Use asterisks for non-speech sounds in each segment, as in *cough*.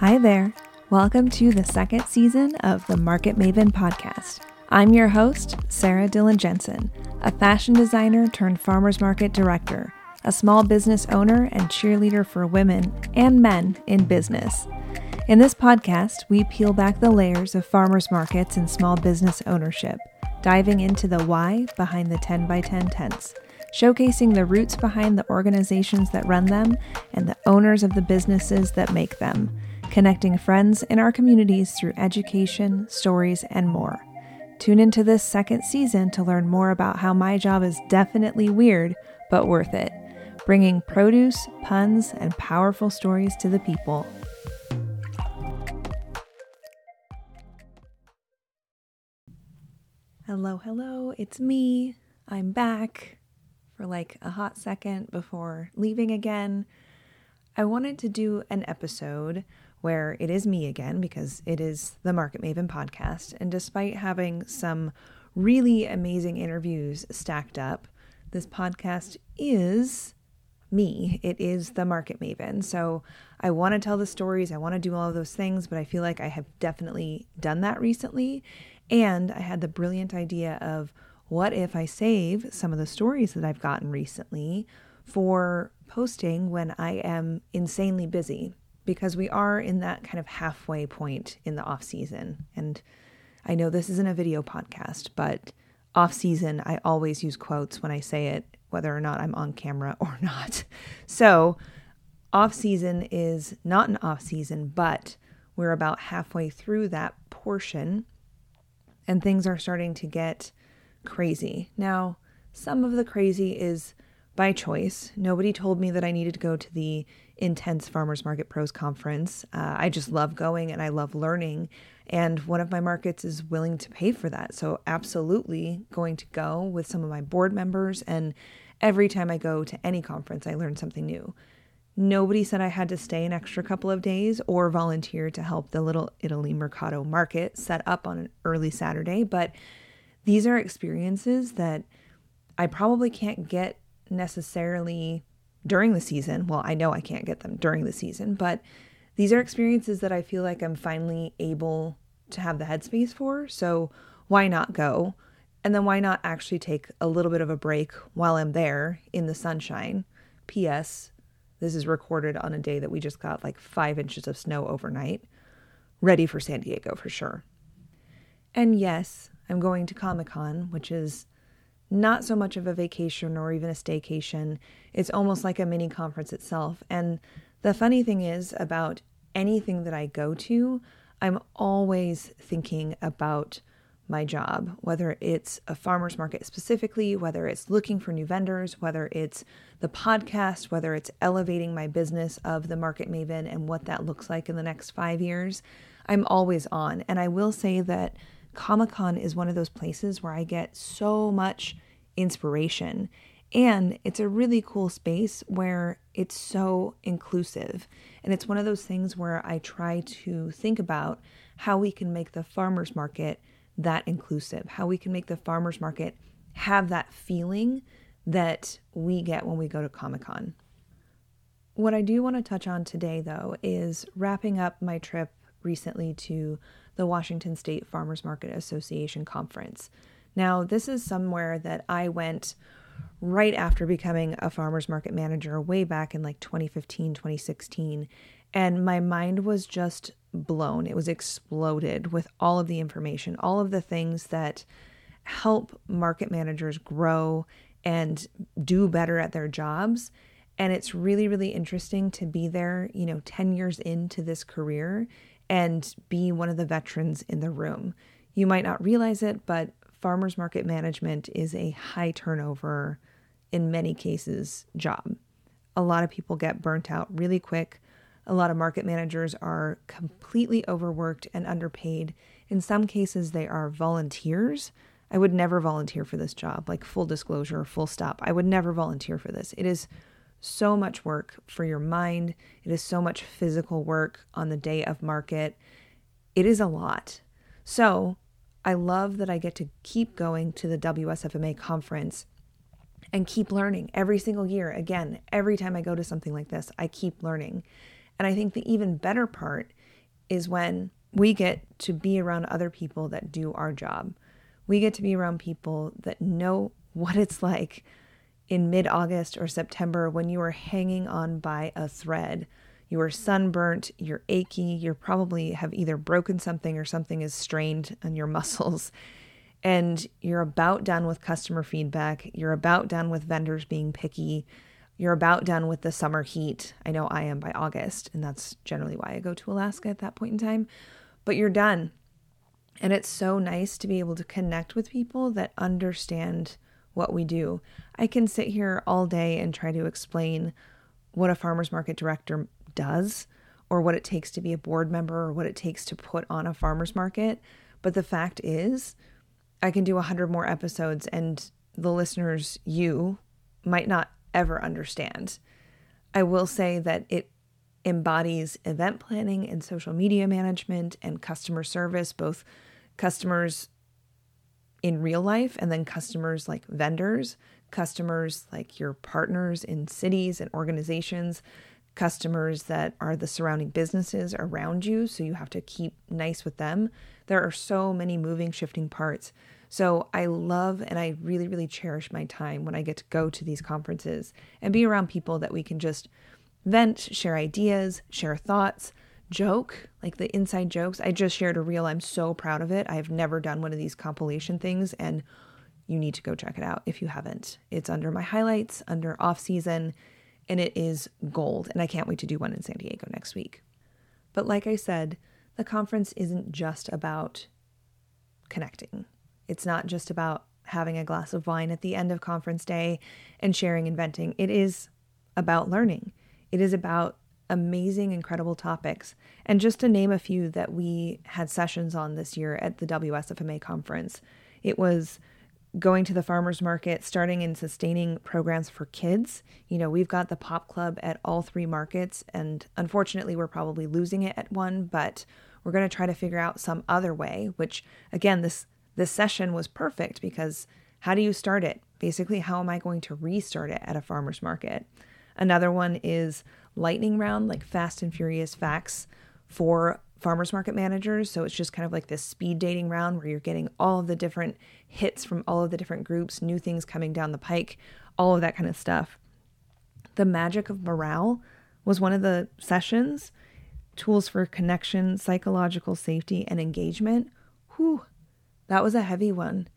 Hi there. Welcome to the second season of the Market Maven podcast. I'm your host, Sarah Dillon Jensen, a fashion designer turned farmers market director, a small business owner and cheerleader for women and men in business. In this podcast, we peel back the layers of farmers markets and small business ownership, diving into the why behind the 10 by 10 tents, showcasing the roots behind the organizations that run them and the owners of the businesses that make them connecting friends in our communities through education, stories, and more. Tune into this second season to learn more about how my job is definitely weird, but worth it, bringing produce, puns, and powerful stories to the people. Hello, hello, it's me. I'm back for like a hot second before leaving again. I wanted to do an episode where it is me again because it is the Market Maven podcast. And despite having some really amazing interviews stacked up, this podcast is me. It is the Market Maven. So I want to tell the stories, I want to do all of those things, but I feel like I have definitely done that recently. And I had the brilliant idea of what if I save some of the stories that I've gotten recently for posting when I am insanely busy because we are in that kind of halfway point in the off season. And I know this isn't a video podcast, but off season, I always use quotes when I say it, whether or not I'm on camera or *laughs* not. So, off season is not an off season, but we're about halfway through that portion and things are starting to get crazy. Now, some of the crazy is by choice. Nobody told me that I needed to go to the intense Farmers Market Pros conference. Uh, I just love going and I love learning. And one of my markets is willing to pay for that. So, absolutely going to go with some of my board members. And every time I go to any conference, I learn something new. Nobody said I had to stay an extra couple of days or volunteer to help the Little Italy Mercato market set up on an early Saturday. But these are experiences that I probably can't get necessarily during the season. Well, I know I can't get them during the season, but these are experiences that I feel like I'm finally able to have the headspace for. So why not go? And then why not actually take a little bit of a break while I'm there in the sunshine? P.S. This is recorded on a day that we just got like five inches of snow overnight. Ready for San Diego for sure. And yes, I'm going to Comic Con, which is not so much of a vacation or even a staycation. It's almost like a mini conference itself. And the funny thing is about anything that I go to, I'm always thinking about my job, whether it's a farmer's market specifically, whether it's looking for new vendors, whether it's the podcast, whether it's elevating my business of the Market Maven and what that looks like in the next five years. I'm always on. And I will say that Comic Con is one of those places where I get so much inspiration. And it's a really cool space where it's so inclusive. And it's one of those things where I try to think about how we can make the farmers market that inclusive, how we can make the farmers market have that feeling that we get when we go to Comic Con. What I do want to touch on today, though, is wrapping up my trip recently to the Washington State Farmers Market Association conference. Now, this is somewhere that I went right after becoming a farmers market manager way back in like 2015, 2016. And my mind was just blown. It was exploded with all of the information, all of the things that help market managers grow and do better at their jobs. And it's really, really interesting to be there, you know, 10 years into this career and be one of the veterans in the room. You might not realize it, but farmers market management is a high turnover, in many cases, job. A lot of people get burnt out really quick. A lot of market managers are completely overworked and underpaid. In some cases, they are volunteers. I would never volunteer for this job, like full disclosure, full stop. I would never volunteer for this. It is so much work for your mind, it is so much physical work on the day of market. It is a lot. So, I love that I get to keep going to the WSFMA conference and keep learning every single year. Again, every time I go to something like this, I keep learning. And I think the even better part is when we get to be around other people that do our job. We get to be around people that know what it's like in mid August or September when you are hanging on by a thread. You are sunburnt, you're achy, you probably have either broken something or something is strained on your *laughs* muscles. And you're about done with customer feedback. You're about done with vendors being picky. You're about done with the summer heat. I know I am by August, and that's generally why I go to Alaska at that point in time. But you're done. And it's so nice to be able to connect with people that understand what we do. I can sit here all day and try to explain what a farmer's market director does or what it takes to be a board member or what it takes to put on a farmer's market. But the fact is, I can do 100 more episodes and the listeners, you, might not ever understand. I will say that it embodies event planning and social media management and customer service, both customers in real life and then customers like vendors, customers like your partners in cities and organizations, customers that are the surrounding businesses around you. So you have to keep nice with them. There are so many moving, shifting parts. So I love and I really, really cherish my time when I get to go to these conferences and be around people that we can just vent, share ideas, share thoughts, joke, like the inside jokes. I just shared a reel. I'm so proud of it. I've never done one of these compilation things and you need to go check it out if you haven't. It's under my highlights, under off season, and it is gold. And I can't wait to do one in San Diego next week. But like I said, the conference isn't just about connecting. It's not just about having a glass of wine at the end of conference day and sharing and venting. It is about learning. It is about amazing, incredible topics. And just to name a few that we had sessions on this year at the WSFMA conference, it was going to the farmers market, starting and sustaining programs for kids. You know, we've got the pop club at all three markets, and unfortunately, we're probably losing it at one, but we're going to try to figure out some other way, which again, this this session was perfect because how do you start it? Basically, how am I going to restart it at a farmer's market? Another one is lightning round, like fast and furious facts for farmers market managers. So it's just kind of like this speed dating round where you're getting all of the different hits from all of the different groups, new things coming down the pike, all of that kind of stuff. The magic of morale was one of the sessions. Tools for connection, psychological safety, and engagement. Whew, that was a heavy one.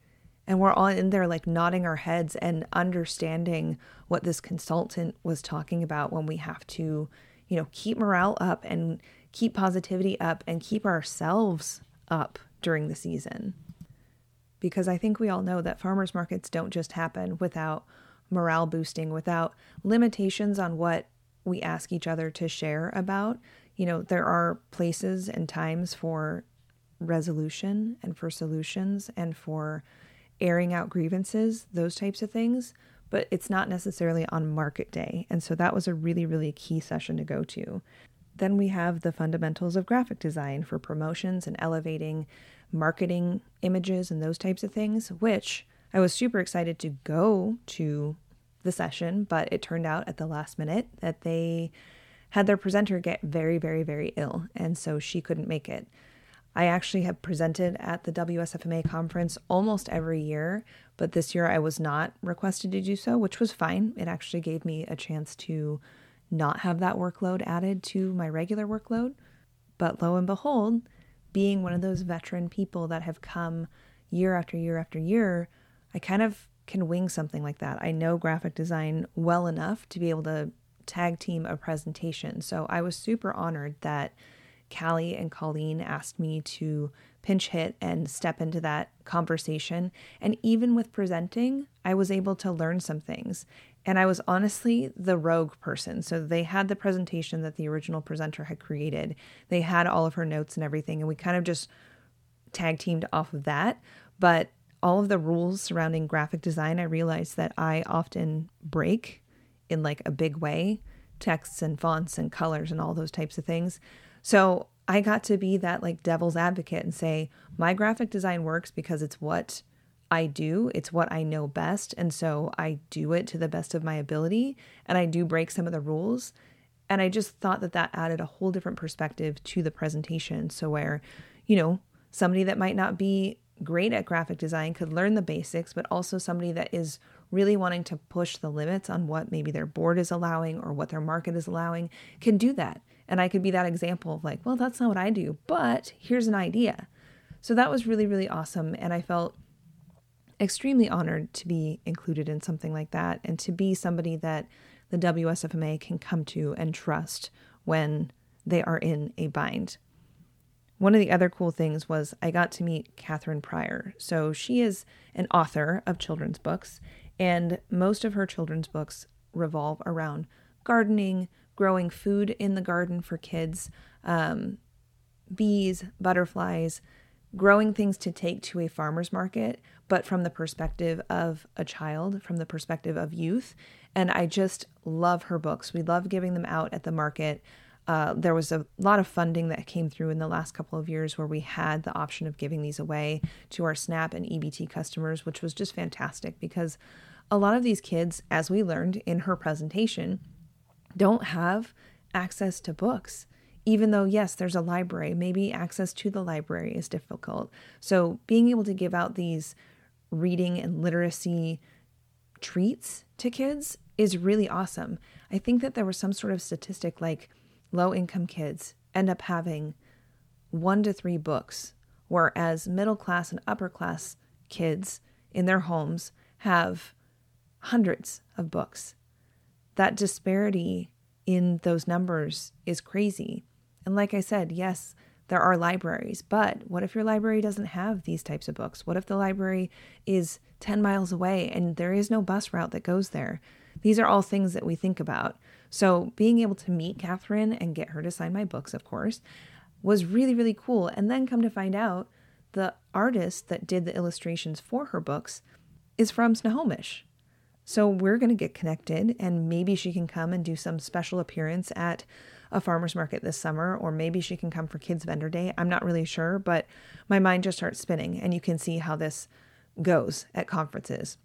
And we're all in there like nodding our heads and understanding what this consultant was talking about when we have to, you know, keep morale up and keep positivity up and keep ourselves up during the season. Because I think we all know that farmers markets don't just happen without morale boosting, without limitations on what we ask each other to share about. You know, there are places and times for resolution and for solutions and for airing out grievances, those types of things, but it's not necessarily on market day. And so that was a really, really key session to go to. Then we have the fundamentals of graphic design for promotions and elevating marketing images and those types of things, which I was super excited to go to the session, but it turned out at the last minute that they had their presenter get very, very, very ill. And so she couldn't make it. I actually have presented at the WSFMA conference almost every year, but this year I was not requested to do so, which was fine. It actually gave me a chance to not have that workload added to my regular workload. But lo and behold, being one of those veteran people that have come year after year after year, I kind of can wing something like that. I know graphic design well enough to be able to tag team a presentation. So I was super honored that Callie and Colleen asked me to pinch hit and step into that conversation. And even with presenting, I was able to learn some things. And I was honestly the rogue person. So they had the presentation that the original presenter had created, they had all of her notes and everything. And we kind of just tag teamed off of that. But all of the rules surrounding graphic design, I realized that I often break in like a big way texts and fonts and colors and all those types of things. So I got to be that like devil's advocate and say, my graphic design works because it's what I do, it's what I know best. And so I do it to the best of my ability. And I do break some of the rules. And I just thought that that added a whole different perspective to the presentation. So, where, you know, somebody that might not be great at graphic design could learn the basics, but also somebody that is really wanting to push the limits on what maybe their board is allowing or what their market is allowing can do that. And I could be that example of like, well, that's not what I do, but here's an idea. So that was really, really awesome. And I felt extremely honored to be included in something like that and to be somebody that the WSFMA can come to and trust when they are in a bind. One of the other cool things was I got to meet Katherine Pryor. So she is an author of children's books, and most of her children's books revolve around gardening, growing food in the garden for kids, um, bees, butterflies, growing things to take to a farmer's market, but from the perspective of a child, from the perspective of youth. And I just love her books. We love giving them out at the market. Uh, there was a lot of funding that came through in the last couple of years where we had the option of giving these away to our SNAP and EBT customers, which was just fantastic because a lot of these kids, as we learned in her presentation, don't have access to books. Even though, yes, there's a library, maybe access to the library is difficult. So, being able to give out these reading and literacy treats to kids is really awesome. I think that there was some sort of statistic like low income kids end up having one to three books, whereas middle class and upper class kids in their homes have hundreds of books. That disparity in those numbers is crazy. And like I said, yes, there are libraries, but what if your library doesn't have these types of books? What if the library is 10 miles away and there is no bus route that goes there? These are all things that we think about. So, being able to meet Katherine and get her to sign my books, of course, was really, really cool. And then come to find out, the artist that did the illustrations for her books is from Snohomish. So, we're going to get connected, and maybe she can come and do some special appearance at a farmer's market this summer, or maybe she can come for Kids Vendor Day. I'm not really sure, but my mind just starts spinning, and you can see how this goes at conferences.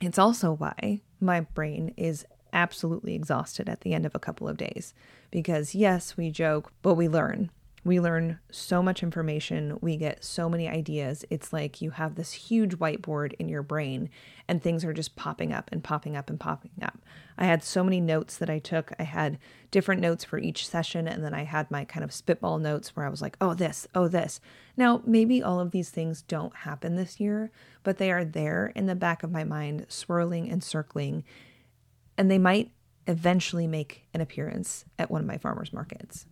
It's also why my brain is absolutely exhausted at the end of a couple of days. Because, yes, we joke, but we learn. We learn so much information. We get so many ideas. It's like you have this huge whiteboard in your brain and things are just popping up and popping up and popping up. I had so many notes that I took. I had different notes for each session. And then I had my kind of spitball notes where I was like, oh, this, oh, this. Now, maybe all of these things don't happen this year, but they are there in the back of my mind, swirling and circling. And they might eventually make an appearance at one of my farmers markets.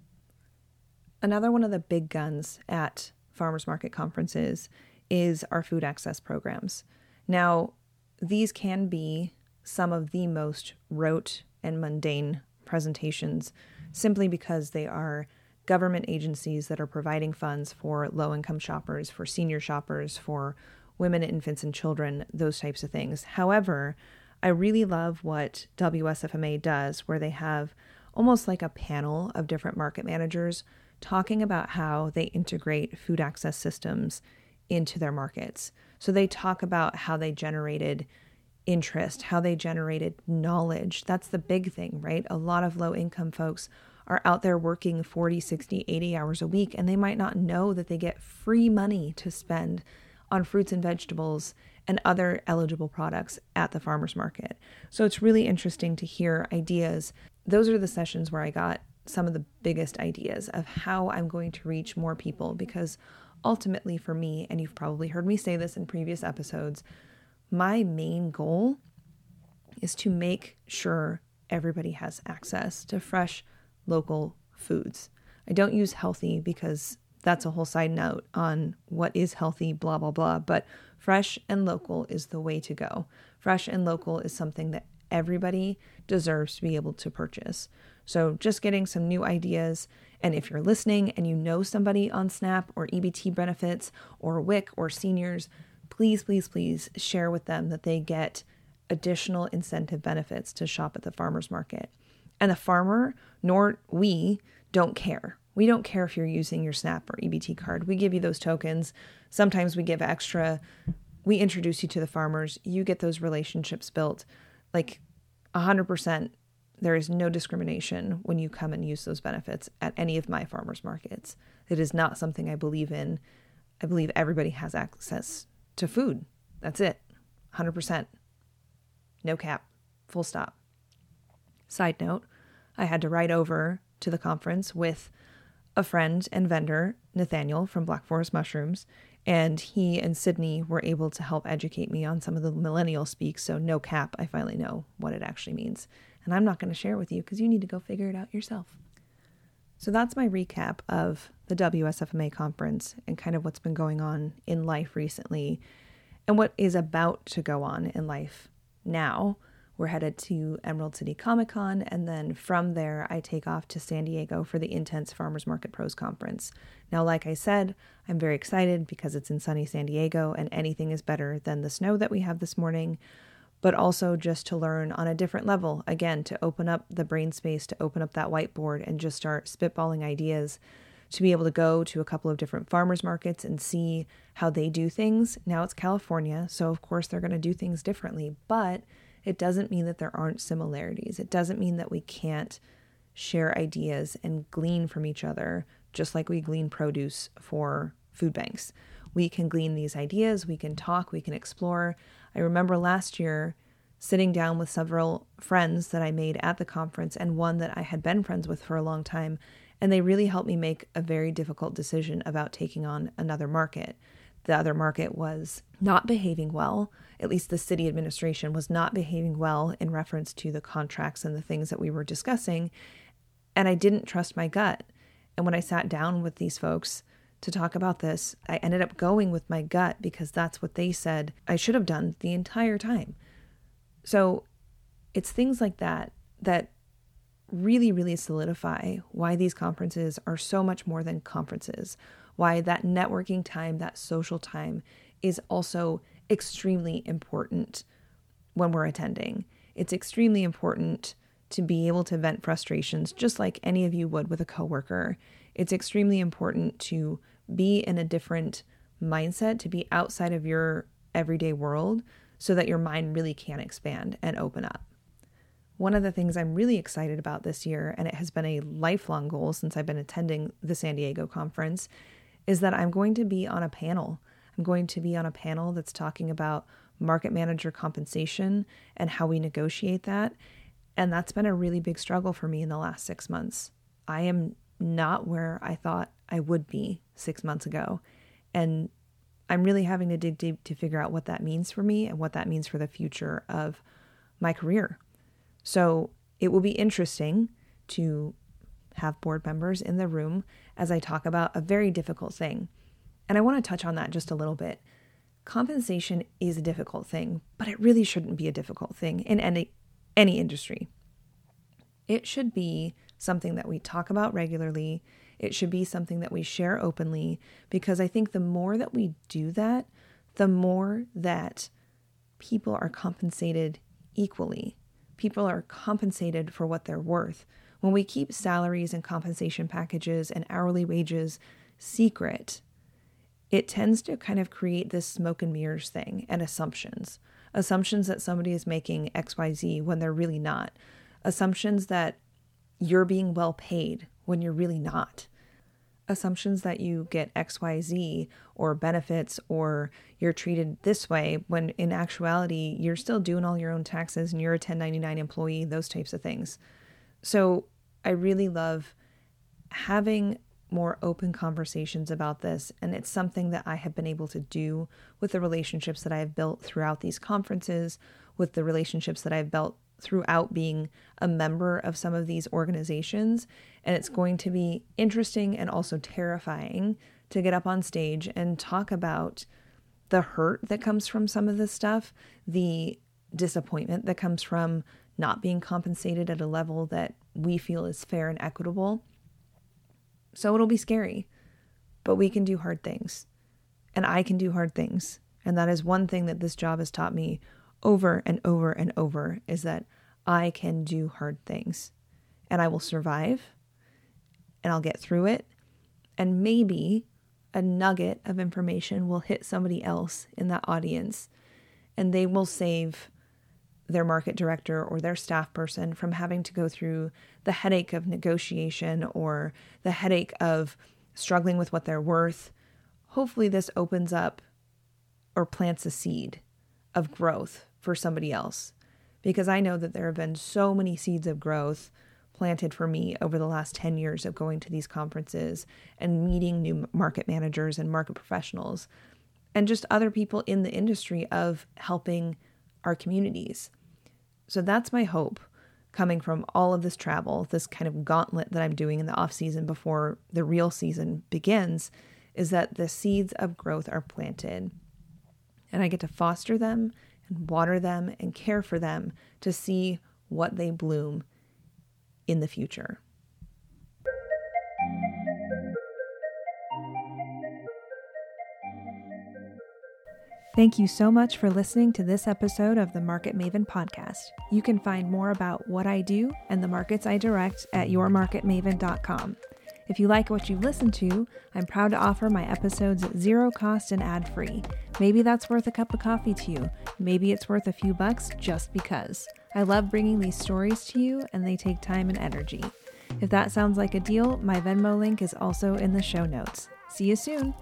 Another one of the big guns at farmers market conferences is our food access programs. Now, these can be some of the most rote and mundane presentations simply because they are government agencies that are providing funds for low income shoppers, for senior shoppers, for women, infants, and children, those types of things. However, I really love what WSFMA does, where they have almost like a panel of different market managers talking about how they integrate food access systems into their markets. So they talk about how they generated interest, how they generated knowledge. That's the big thing, right? A lot of low income folks are out there working 40, 60, 80 hours a week, and they might not know that they get free money to spend on fruits and vegetables and other eligible products at the farmer's market. So it's really interesting to hear ideas. Those are the sessions where I got some of the biggest ideas of how I'm going to reach more people because ultimately, for me, and you've probably heard me say this in previous episodes, my main goal is to make sure everybody has access to fresh, local foods. I don't use healthy because that's a whole side note on what is healthy, blah, blah, blah. But fresh and local is the way to go. Fresh and local is something that everybody deserves to be able to purchase. So, just getting some new ideas. And if you're listening and you know somebody on SNAP or EBT benefits or WIC or seniors, please, please, please share with them that they get additional incentive benefits to shop at the farmer's market. And the farmer, nor we, don't care. We don't care if you're using your SNAP or EBT card. We give you those tokens. Sometimes we give extra. We introduce you to the farmers. You get those relationships built like 100% there is no discrimination when you come and use those benefits at any of my farmers markets. It is not something I believe in. I believe everybody has access to food. That's it. 100%. No cap. Full stop. Side note, I had to ride over to the conference with a friend and vendor, Nathaniel from Black Forest Mushrooms, and he and Sydney were able to help educate me on some of the millennial speak. So, no cap, I finally know what it actually means. And I'm not going to share it with you because you need to go figure it out yourself. So, that's my recap of the WSFMA conference and kind of what's been going on in life recently and what is about to go on in life now we're headed to Emerald City Comic Con, and then from there, I take off to San Diego for the Intense Farmers Market Pros Conference. Now, like I said, I'm very excited because it's in sunny San Diego, and anything is better than the snow that we have this morning, but also just to learn on a different level. Again, to open up the brain space, to open up that whiteboard, and just start spitballing ideas to be able to go to a couple of different farmers markets and see how they do things. Now it's California, so of course they're going to do things differently, but it doesn't mean that there aren't similarities. It doesn't mean that we can't share ideas and glean from each other, just like we glean produce for food banks. We can glean these ideas, we can talk, we can explore. I remember last year sitting down with several friends that I made at the conference and one that I had been friends with for a long time, and they really helped me make a very difficult decision about taking on another market. The other market was not behaving well at least the city administration was not behaving well in reference to the contracts and the things that we were discussing. And I didn't trust my gut. And when I sat down with these folks to talk about this, I ended up going with my gut because that's what they said I should have done the entire time. So it's things like that that really, really solidify why these conferences are so much more than conferences, why that networking time, that social time is also extremely important when we're attending. It's extremely important to be able to vent frustrations just like any of you would with a coworker. It's extremely important to be in a different mindset, to be outside of your everyday world so that your mind really can expand and open up. One of the things I'm really excited about this year, and it has been a lifelong goal since I've been attending the San Diego conference, is that I'm going to be on a panel I'm going to be on a panel that's talking about market manager compensation and how we negotiate that. And that's been a really big struggle for me in the last six months. I am not where I thought I would be six months ago. And I'm really having to dig deep to figure out what that means for me and what that means for the future of my career. So it will be interesting to have board members in the room as I talk about a very difficult thing. And I want to touch on that just a little bit. Compensation is a difficult thing, but it really shouldn't be a difficult thing in any any industry. It should be something that we talk about regularly. It should be something that we share openly because I think the more that we do that, the more that people are compensated equally. People are compensated for what they're worth. When we keep salaries and compensation packages and hourly wages secret, it tends to kind of create this smoke and mirrors thing and assumptions. Assumptions that somebody is making XYZ when they're really not. Assumptions that you're being well paid when you're really not. Assumptions that you get XYZ or benefits or you're treated this way when in actuality you're still doing all your own taxes and you're a 1099 employee, those types of things. So I really love having more open conversations about this. And it's something that I have been able to do with the relationships that I have built throughout these conferences, with the relationships that I've built throughout being a member of some of these organizations. And it's going to be interesting and also terrifying to get up on stage and talk about the hurt that comes from some of this stuff, the disappointment that comes from not being compensated at a level that we feel is fair and equitable so it'll be scary, but we can do hard things. And I can do hard things. And that is one thing that this job has taught me over and over and over is that I can do hard things and I will survive and I'll get through it. And maybe a nugget of information will hit somebody else in that audience and they will save their market director or their staff person from having to go through the headache of negotiation or the headache of struggling with what they're worth. Hopefully, this opens up or plants a seed of growth for somebody else. Because I know that there have been so many seeds of growth planted for me over the last 10 years of going to these conferences and meeting new market managers and market professionals and just other people in the industry of helping our communities. So that's my hope coming from all of this travel, this kind of gauntlet that I'm doing in the off season before the real season begins, is that the seeds of growth are planted. And I get to foster them and water them and care for them to see what they bloom in the future. Thank you so much for listening to this episode of the Market Maven podcast. You can find more about what I do and the markets I direct at yourmarketmaven.com. If you like what you've listened to, I'm proud to offer my episodes at zero cost and ad free. Maybe that's worth a cup of coffee to you. Maybe it's worth a few bucks just because. I love bringing these stories to you, and they take time and energy. If that sounds like a deal, my Venmo link is also in the show notes. See you soon.